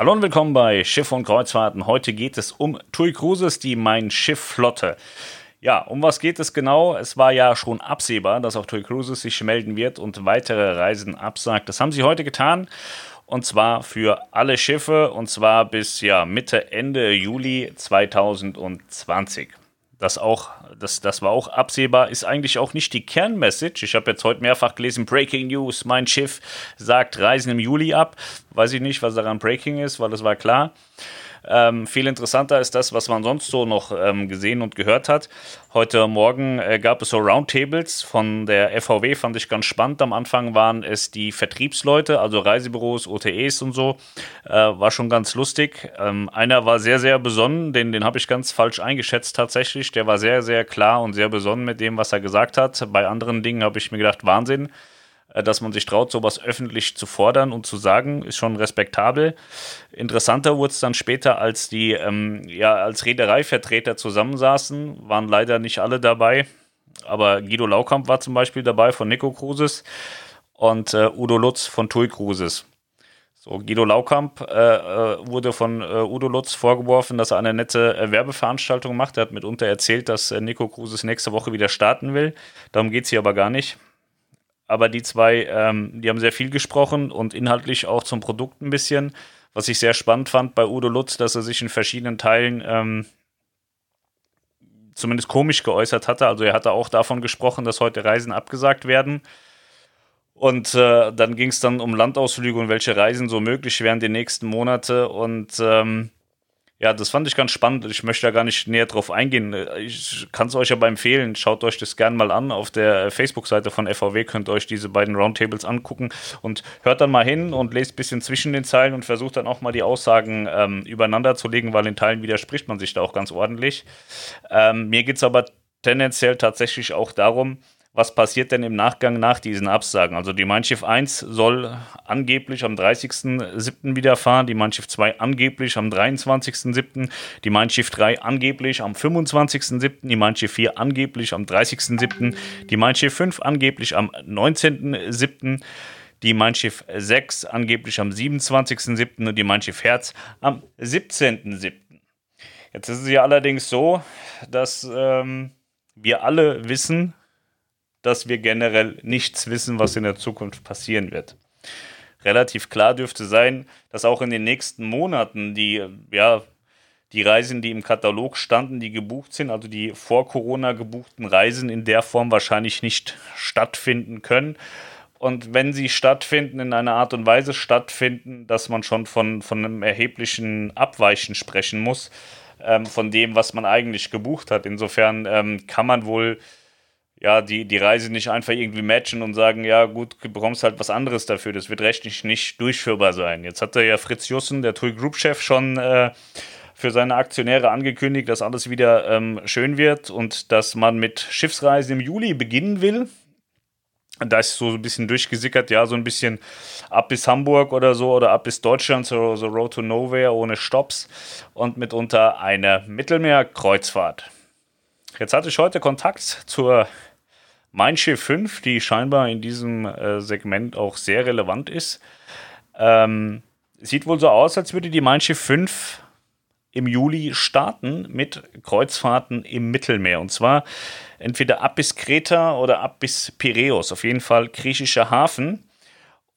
Hallo und willkommen bei Schiff und Kreuzfahrten. Heute geht es um TUI Cruises, die Mein Schiff Flotte. Ja, um was geht es genau? Es war ja schon absehbar, dass auch TUI Cruises sich melden wird und weitere Reisen absagt. Das haben sie heute getan und zwar für alle Schiffe und zwar bis ja Mitte Ende Juli 2020 das auch, das, das war auch absehbar, ist eigentlich auch nicht die Kernmessage. Ich habe jetzt heute mehrfach gelesen, Breaking News, mein Schiff sagt Reisen im Juli ab. Weiß ich nicht, was daran Breaking ist, weil das war klar. Ähm, viel interessanter ist das, was man sonst so noch ähm, gesehen und gehört hat. Heute Morgen äh, gab es so Roundtables von der FVW, fand ich ganz spannend. Am Anfang waren es die Vertriebsleute, also Reisebüros, OTEs und so. Äh, war schon ganz lustig. Ähm, einer war sehr, sehr besonnen, den, den habe ich ganz falsch eingeschätzt tatsächlich. Der war sehr, sehr klar und sehr besonnen mit dem, was er gesagt hat. Bei anderen Dingen habe ich mir gedacht, Wahnsinn. Äh, dass man sich traut, sowas öffentlich zu fordern und zu sagen, ist schon respektabel. Interessanter wurde es dann später, als die ähm, ja, als Reedereivertreter zusammensaßen, waren leider nicht alle dabei. Aber Guido Laukamp war zum Beispiel dabei von Nico Cruises und äh, Udo Lutz von TUI Cruises. So, Guido Laukamp äh, äh, wurde von äh, Udo Lutz vorgeworfen, dass er eine nette äh, Werbeveranstaltung macht. Er hat mitunter erzählt, dass äh, Nico Cruises nächste Woche wieder starten will. Darum geht es hier aber gar nicht aber die zwei, ähm, die haben sehr viel gesprochen und inhaltlich auch zum Produkt ein bisschen. Was ich sehr spannend fand bei Udo Lutz, dass er sich in verschiedenen Teilen ähm, zumindest komisch geäußert hatte. Also er hatte auch davon gesprochen, dass heute Reisen abgesagt werden. Und äh, dann ging es dann um Landausflüge und welche Reisen so möglich wären die nächsten Monate. Und ähm, ja, das fand ich ganz spannend. Ich möchte da gar nicht näher drauf eingehen. Ich kann es euch aber empfehlen. Schaut euch das gerne mal an. Auf der Facebook-Seite von FVW könnt ihr euch diese beiden Roundtables angucken und hört dann mal hin und lest ein bisschen zwischen den Zeilen und versucht dann auch mal die Aussagen ähm, übereinander zu legen, weil in Teilen widerspricht man sich da auch ganz ordentlich. Ähm, mir geht es aber tendenziell tatsächlich auch darum, was passiert denn im Nachgang nach diesen Absagen? Also die Mein Schiff 1 soll angeblich am 30.07. wieder fahren, die Mein Schiff 2 angeblich am 23.07., die Mein Schiff 3 angeblich am 25.07., die Mein Schiff 4 angeblich am 30.07., die Mein Schiff 5 angeblich am 19.07., die Mein Schiff 6 angeblich am 27.07. und die Mein Herz am 17.07. Jetzt ist es ja allerdings so, dass ähm, wir alle wissen, dass wir generell nichts wissen, was in der Zukunft passieren wird. Relativ klar dürfte sein, dass auch in den nächsten Monaten die, ja, die Reisen, die im Katalog standen, die gebucht sind, also die vor Corona gebuchten Reisen in der Form wahrscheinlich nicht stattfinden können. Und wenn sie stattfinden, in einer Art und Weise stattfinden, dass man schon von, von einem erheblichen Abweichen sprechen muss, ähm, von dem, was man eigentlich gebucht hat. Insofern ähm, kann man wohl ja, die, die Reise nicht einfach irgendwie matchen und sagen, ja gut, du bekommst halt was anderes dafür. Das wird rechtlich nicht durchführbar sein. Jetzt hat ja Fritz Jussen, der TUI Group-Chef, schon äh, für seine Aktionäre angekündigt, dass alles wieder ähm, schön wird und dass man mit Schiffsreisen im Juli beginnen will. Da ist so ein bisschen durchgesickert, ja, so ein bisschen ab bis Hamburg oder so oder ab bis Deutschland, so, so Road to Nowhere ohne Stops und mitunter eine Mittelmeerkreuzfahrt. Jetzt hatte ich heute Kontakt zur mein Schiff 5, die scheinbar in diesem äh, Segment auch sehr relevant ist. Ähm, sieht wohl so aus, als würde die Mein Schiff 5 im Juli starten mit Kreuzfahrten im Mittelmeer. Und zwar entweder ab bis Kreta oder ab bis Piräus. Auf jeden Fall griechischer Hafen.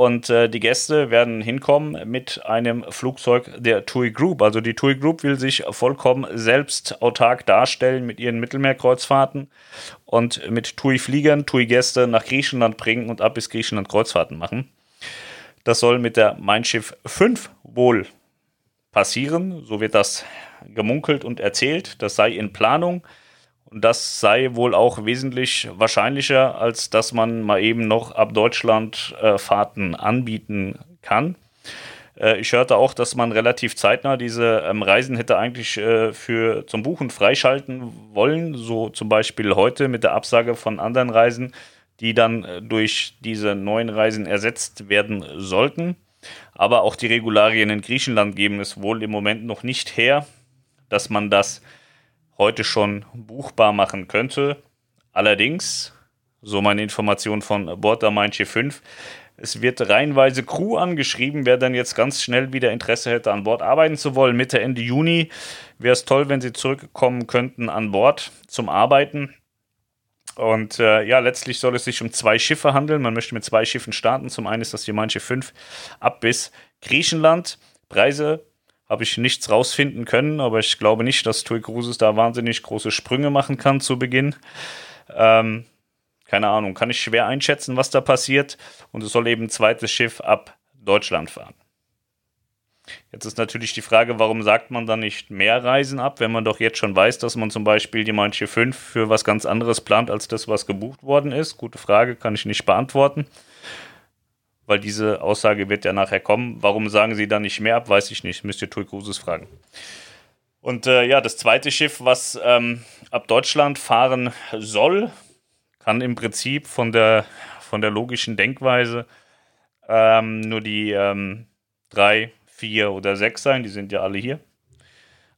Und äh, die Gäste werden hinkommen mit einem Flugzeug der TUI Group. Also die TUI Group will sich vollkommen selbst autark darstellen mit ihren Mittelmeerkreuzfahrten und mit TUI-Fliegern TUI-Gäste nach Griechenland bringen und ab bis Griechenland Kreuzfahrten machen. Das soll mit der Mein Schiff 5 wohl passieren. So wird das gemunkelt und erzählt. Das sei in Planung. Und das sei wohl auch wesentlich wahrscheinlicher, als dass man mal eben noch ab Deutschland äh, Fahrten anbieten kann. Äh, ich hörte auch, dass man relativ zeitnah diese ähm, Reisen hätte eigentlich äh, für zum Buchen freischalten wollen, so zum Beispiel heute mit der Absage von anderen Reisen, die dann äh, durch diese neuen Reisen ersetzt werden sollten. Aber auch die Regularien in Griechenland geben es wohl im Moment noch nicht her, dass man das heute schon buchbar machen könnte. Allerdings, so meine Information von Bord der Mein 5, Es wird reihenweise Crew angeschrieben, wer dann jetzt ganz schnell wieder Interesse hätte, an Bord arbeiten zu wollen. Mitte, Ende Juni wäre es toll, wenn sie zurückkommen könnten an Bord zum Arbeiten. Und äh, ja, letztlich soll es sich um zwei Schiffe handeln. Man möchte mit zwei Schiffen starten. Zum einen ist das die Manche 5 ab bis Griechenland. Preise habe ich nichts rausfinden können, aber ich glaube nicht, dass TUI Cruises da wahnsinnig große Sprünge machen kann zu Beginn. Ähm, keine Ahnung, kann ich schwer einschätzen, was da passiert. Und es soll eben ein zweites Schiff ab Deutschland fahren. Jetzt ist natürlich die Frage, warum sagt man dann nicht mehr Reisen ab, wenn man doch jetzt schon weiß, dass man zum Beispiel die manche 5 für was ganz anderes plant, als das, was gebucht worden ist? Gute Frage, kann ich nicht beantworten, weil diese Aussage wird ja nachher kommen. Warum sagen sie dann nicht mehr ab, weiß ich nicht. Müsst ihr Tui Cruises fragen. Und äh, ja, das zweite Schiff, was ähm, ab Deutschland fahren soll, kann im Prinzip von der, von der logischen Denkweise ähm, nur die ähm, drei, vier oder sechs sein. Die sind ja alle hier.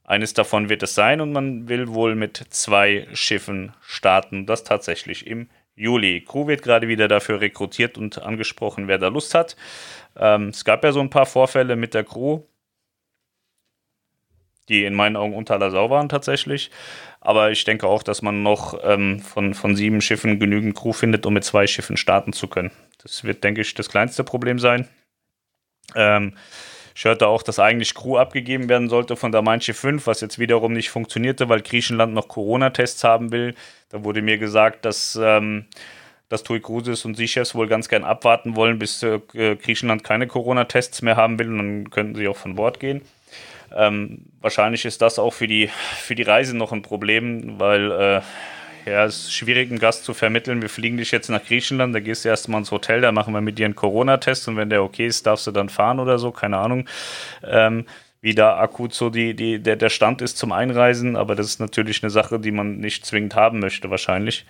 Eines davon wird es sein und man will wohl mit zwei Schiffen starten. Das tatsächlich im Juli. Crew wird gerade wieder dafür rekrutiert und angesprochen, wer da Lust hat. Ähm, es gab ja so ein paar Vorfälle mit der Crew die in meinen Augen unter aller Sau waren tatsächlich. Aber ich denke auch, dass man noch ähm, von, von sieben Schiffen genügend Crew findet, um mit zwei Schiffen starten zu können. Das wird, denke ich, das kleinste Problem sein. Ähm, ich hörte auch, dass eigentlich Crew abgegeben werden sollte von der Schiff 5, was jetzt wiederum nicht funktionierte, weil Griechenland noch Corona-Tests haben will. Da wurde mir gesagt, dass, ähm, dass TUI Cruises und Seachefs wohl ganz gern abwarten wollen, bis äh, Griechenland keine Corona-Tests mehr haben will und dann könnten sie auch von Bord gehen. Ähm, wahrscheinlich ist das auch für die, für die Reise noch ein Problem, weil äh, ja, es ist schwierig, einen Gast zu vermitteln. Wir fliegen dich jetzt nach Griechenland, da gehst du erstmal ins Hotel, da machen wir mit dir einen Corona-Test und wenn der okay ist, darfst du dann fahren oder so, keine Ahnung. Ähm, wie da akut so die, die, der, der Stand ist zum Einreisen, aber das ist natürlich eine Sache, die man nicht zwingend haben möchte, wahrscheinlich.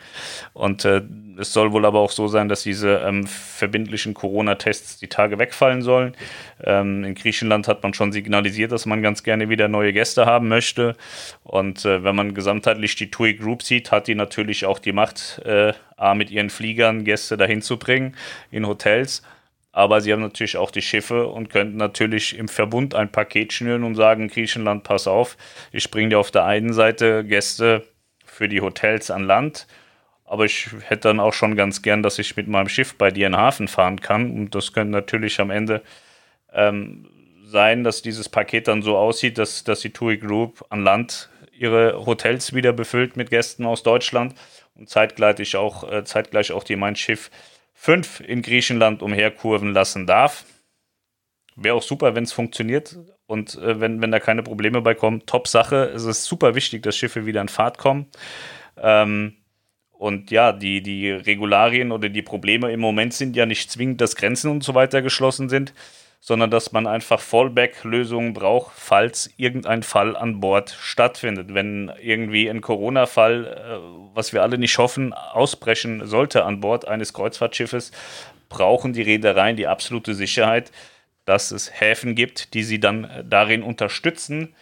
Und äh, es soll wohl aber auch so sein, dass diese ähm, verbindlichen Corona-Tests die Tage wegfallen sollen. Ähm, in Griechenland hat man schon signalisiert, dass man ganz gerne wieder neue Gäste haben möchte. Und äh, wenn man gesamtheitlich die TUI Group sieht, hat die natürlich auch die Macht, äh, A, mit ihren Fliegern Gäste dahin zu bringen in Hotels aber sie haben natürlich auch die Schiffe und könnten natürlich im Verbund ein Paket schnüren und sagen, Griechenland, pass auf, ich bringe dir auf der einen Seite Gäste für die Hotels an Land, aber ich hätte dann auch schon ganz gern, dass ich mit meinem Schiff bei dir in den Hafen fahren kann. Und das könnte natürlich am Ende ähm, sein, dass dieses Paket dann so aussieht, dass, dass die TUI Group an Land ihre Hotels wieder befüllt mit Gästen aus Deutschland und zeitgleich auch, äh, zeitgleich auch die Mein Schiff fünf in Griechenland umherkurven lassen darf. Wäre auch super, wenn es funktioniert und äh, wenn, wenn da keine Probleme bei kommen. Top Sache. Es ist super wichtig, dass Schiffe wieder in Fahrt kommen. Ähm, und ja, die, die Regularien oder die Probleme im Moment sind ja nicht zwingend, dass Grenzen und so weiter geschlossen sind, sondern dass man einfach Fallback-Lösungen braucht, falls irgendein Fall an Bord stattfindet. Wenn irgendwie ein Corona-Fall, äh, was wir alle nicht hoffen, ausbrechen sollte an Bord eines Kreuzfahrtschiffes, brauchen die Reedereien die absolute Sicherheit, dass es Häfen gibt, die sie dann darin unterstützen,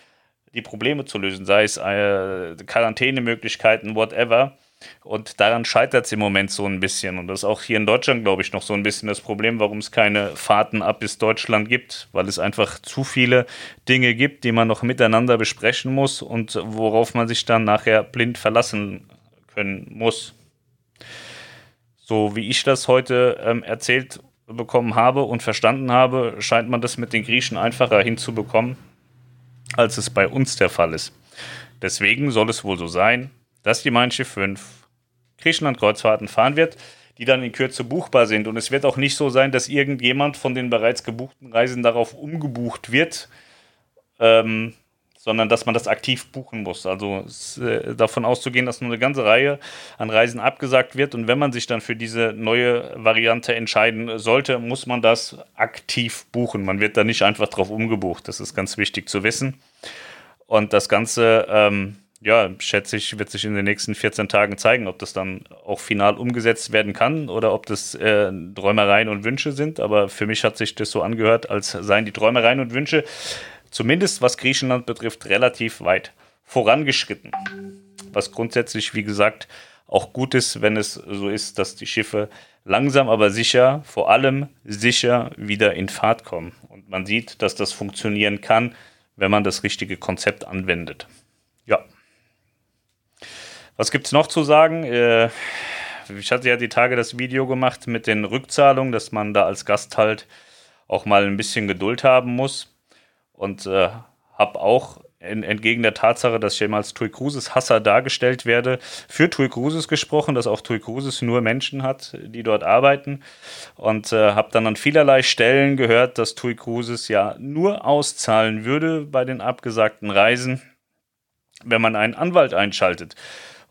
die Probleme zu lösen, sei es äh, Quarantänemöglichkeiten, whatever. Und daran scheitert es im Moment so ein bisschen. Und das ist auch hier in Deutschland, glaube ich, noch so ein bisschen das Problem, warum es keine Fahrten ab bis Deutschland gibt, weil es einfach zu viele Dinge gibt, die man noch miteinander besprechen muss und worauf man sich dann nachher blind verlassen können muss. So wie ich das heute ähm, erzählt bekommen habe und verstanden habe, scheint man das mit den Griechen einfacher hinzubekommen, als es bei uns der Fall ist. Deswegen soll es wohl so sein, dass die Mein Schiff 5 Griechenland-Kreuzfahrten fahren wird, die dann in Kürze buchbar sind. Und es wird auch nicht so sein, dass irgendjemand von den bereits gebuchten Reisen darauf umgebucht wird, ähm, sondern dass man das aktiv buchen muss. Also äh, davon auszugehen, dass nur eine ganze Reihe an Reisen abgesagt wird. Und wenn man sich dann für diese neue Variante entscheiden sollte, muss man das aktiv buchen. Man wird da nicht einfach drauf umgebucht. Das ist ganz wichtig zu wissen. Und das Ganze ähm, ja, schätze ich, wird sich in den nächsten 14 Tagen zeigen, ob das dann auch final umgesetzt werden kann oder ob das äh, Träumereien und Wünsche sind. Aber für mich hat sich das so angehört, als seien die Träumereien und Wünsche, zumindest was Griechenland betrifft, relativ weit vorangeschritten. Was grundsätzlich, wie gesagt, auch gut ist, wenn es so ist, dass die Schiffe langsam aber sicher, vor allem sicher wieder in Fahrt kommen. Und man sieht, dass das funktionieren kann, wenn man das richtige Konzept anwendet. Ja. Was gibt es noch zu sagen? Äh, ich hatte ja die Tage das Video gemacht mit den Rückzahlungen, dass man da als Gast halt auch mal ein bisschen Geduld haben muss. Und äh, habe auch entgegen der Tatsache, dass ich eben als Tui Cruises Hasser dargestellt werde, für Tui Cruises gesprochen, dass auch Tui Cruises nur Menschen hat, die dort arbeiten. Und äh, habe dann an vielerlei Stellen gehört, dass Tui Cruises ja nur auszahlen würde bei den abgesagten Reisen, wenn man einen Anwalt einschaltet.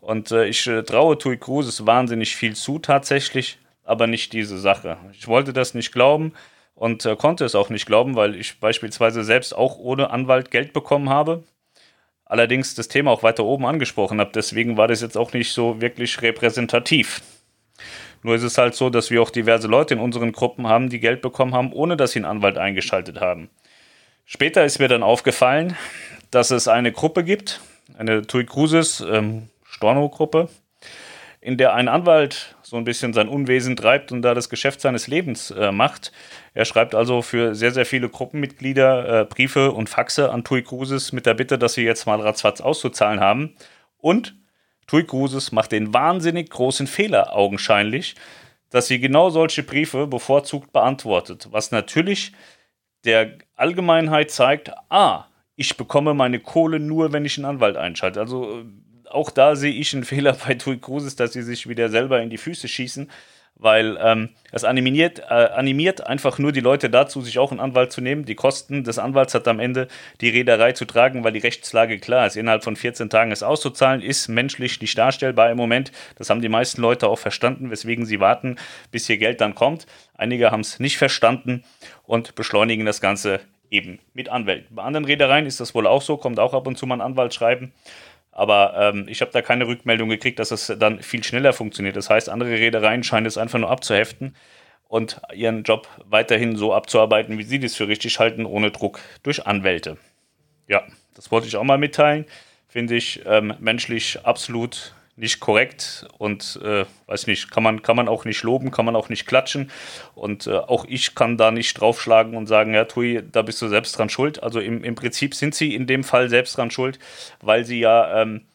Und äh, ich äh, traue Tui Cruises wahnsinnig viel zu tatsächlich, aber nicht diese Sache. Ich wollte das nicht glauben und äh, konnte es auch nicht glauben, weil ich beispielsweise selbst auch ohne Anwalt Geld bekommen habe. Allerdings das Thema auch weiter oben angesprochen habe. Deswegen war das jetzt auch nicht so wirklich repräsentativ. Nur ist es halt so, dass wir auch diverse Leute in unseren Gruppen haben, die Geld bekommen haben, ohne dass sie einen Anwalt eingeschaltet haben. Später ist mir dann aufgefallen, dass es eine Gruppe gibt, eine Tui Cruises ähm, Storno-Gruppe, in der ein Anwalt so ein bisschen sein Unwesen treibt und da das Geschäft seines Lebens äh, macht. Er schreibt also für sehr, sehr viele Gruppenmitglieder äh, Briefe und Faxe an Tui Cruises mit der Bitte, dass sie jetzt mal ratzfatz auszuzahlen haben. Und Tui Cruises macht den wahnsinnig großen Fehler augenscheinlich, dass sie genau solche Briefe bevorzugt beantwortet, was natürlich der Allgemeinheit zeigt, ah, ich bekomme meine Kohle nur, wenn ich einen Anwalt einschalte. Also äh, auch da sehe ich einen Fehler bei Tui Cruises, dass sie sich wieder selber in die Füße schießen, weil ähm, es animiert, äh, animiert einfach nur die Leute dazu, sich auch einen Anwalt zu nehmen. Die Kosten des Anwalts hat am Ende die Reederei zu tragen, weil die Rechtslage klar ist. Innerhalb von 14 Tagen es auszuzahlen, ist menschlich nicht darstellbar im Moment. Das haben die meisten Leute auch verstanden, weswegen sie warten, bis ihr Geld dann kommt. Einige haben es nicht verstanden und beschleunigen das Ganze eben mit Anwälten. Bei anderen Reedereien ist das wohl auch so, kommt auch ab und zu mal ein Anwalt schreiben. Aber ähm, ich habe da keine Rückmeldung gekriegt, dass es dann viel schneller funktioniert. Das heißt, andere Reedereien scheinen es einfach nur abzuheften und ihren Job weiterhin so abzuarbeiten, wie sie das für richtig halten, ohne Druck durch Anwälte. Ja, das wollte ich auch mal mitteilen. Finde ich ähm, menschlich absolut nicht korrekt und äh, weiß nicht, kann man, kann man auch nicht loben, kann man auch nicht klatschen. Und äh, auch ich kann da nicht draufschlagen und sagen, ja, Tui, da bist du selbst dran schuld. Also im, im Prinzip sind sie in dem Fall selbst dran schuld, weil sie ja ähm,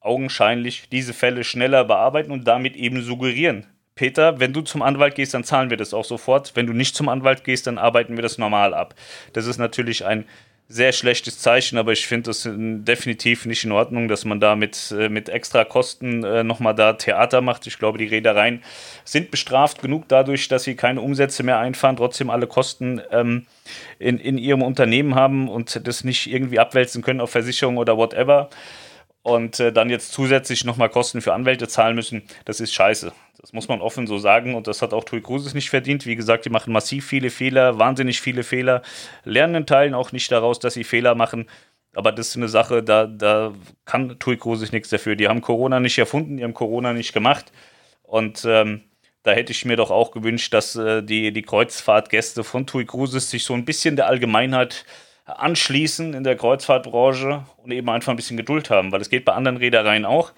augenscheinlich diese Fälle schneller bearbeiten und damit eben suggerieren. Peter, wenn du zum Anwalt gehst, dann zahlen wir das auch sofort. Wenn du nicht zum Anwalt gehst, dann arbeiten wir das normal ab. Das ist natürlich ein sehr schlechtes Zeichen, aber ich finde das definitiv nicht in Ordnung, dass man da mit, äh, mit extra Kosten äh, nochmal da Theater macht. Ich glaube, die Reedereien sind bestraft genug dadurch, dass sie keine Umsätze mehr einfahren, trotzdem alle Kosten ähm, in, in ihrem Unternehmen haben und das nicht irgendwie abwälzen können auf Versicherung oder whatever und äh, dann jetzt zusätzlich nochmal Kosten für Anwälte zahlen müssen, das ist scheiße. Das muss man offen so sagen und das hat auch Tui Cruises nicht verdient. Wie gesagt, die machen massiv viele Fehler, wahnsinnig viele Fehler, lernen in Teilen auch nicht daraus, dass sie Fehler machen. Aber das ist eine Sache, da, da kann Tui Cruises nichts dafür. Die haben Corona nicht erfunden, die haben Corona nicht gemacht. Und ähm, da hätte ich mir doch auch gewünscht, dass äh, die, die Kreuzfahrtgäste von Tui Cruises sich so ein bisschen der Allgemeinheit anschließen in der Kreuzfahrtbranche und eben einfach ein bisschen Geduld haben, weil es geht bei anderen Reedereien auch.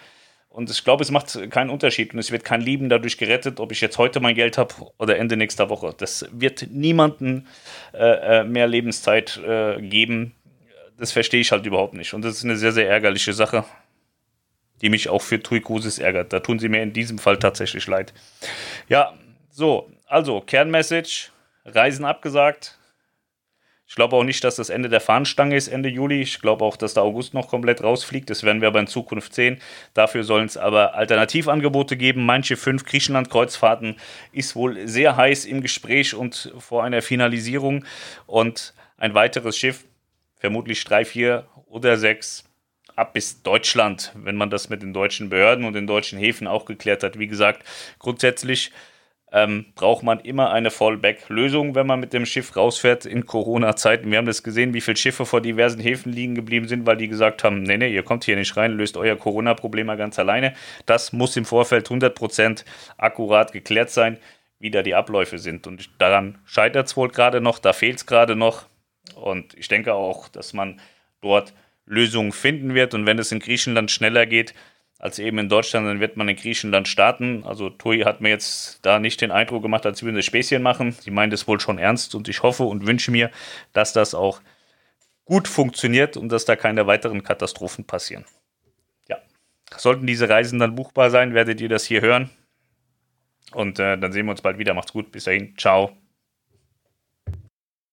Und ich glaube, es macht keinen Unterschied und es wird kein Leben dadurch gerettet, ob ich jetzt heute mein Geld habe oder Ende nächster Woche. Das wird niemanden äh, äh, mehr Lebenszeit äh, geben. Das verstehe ich halt überhaupt nicht. Und das ist eine sehr, sehr ärgerliche Sache, die mich auch für Tui Cruises ärgert. Da tun sie mir in diesem Fall tatsächlich leid. Ja, so, also Kernmessage: Reisen abgesagt, ich glaube auch nicht, dass das Ende der Fahnenstange ist, Ende Juli. Ich glaube auch, dass der August noch komplett rausfliegt. Das werden wir aber in Zukunft sehen. Dafür sollen es aber Alternativangebote geben. Manche fünf Griechenland-Kreuzfahrten ist wohl sehr heiß im Gespräch und vor einer Finalisierung. Und ein weiteres Schiff, vermutlich drei, vier oder sechs, ab bis Deutschland, wenn man das mit den deutschen Behörden und den deutschen Häfen auch geklärt hat. Wie gesagt, grundsätzlich ähm, braucht man immer eine Fallback-Lösung, wenn man mit dem Schiff rausfährt in Corona-Zeiten. Wir haben das gesehen, wie viele Schiffe vor diversen Häfen liegen geblieben sind, weil die gesagt haben, nee, nee, ihr kommt hier nicht rein, löst euer Corona-Problem mal ganz alleine. Das muss im Vorfeld 100% akkurat geklärt sein, wie da die Abläufe sind. Und daran scheitert es wohl gerade noch, da fehlt es gerade noch. Und ich denke auch, dass man dort Lösungen finden wird. Und wenn es in Griechenland schneller geht, als eben in Deutschland, dann wird man in Griechenland starten. Also Tui hat mir jetzt da nicht den Eindruck gemacht, als würden sie Späßchen machen. Sie meint es wohl schon ernst und ich hoffe und wünsche mir, dass das auch gut funktioniert und dass da keine weiteren Katastrophen passieren. Ja, sollten diese Reisen dann buchbar sein, werdet ihr das hier hören. Und äh, dann sehen wir uns bald wieder. Macht's gut. Bis dahin. Ciao.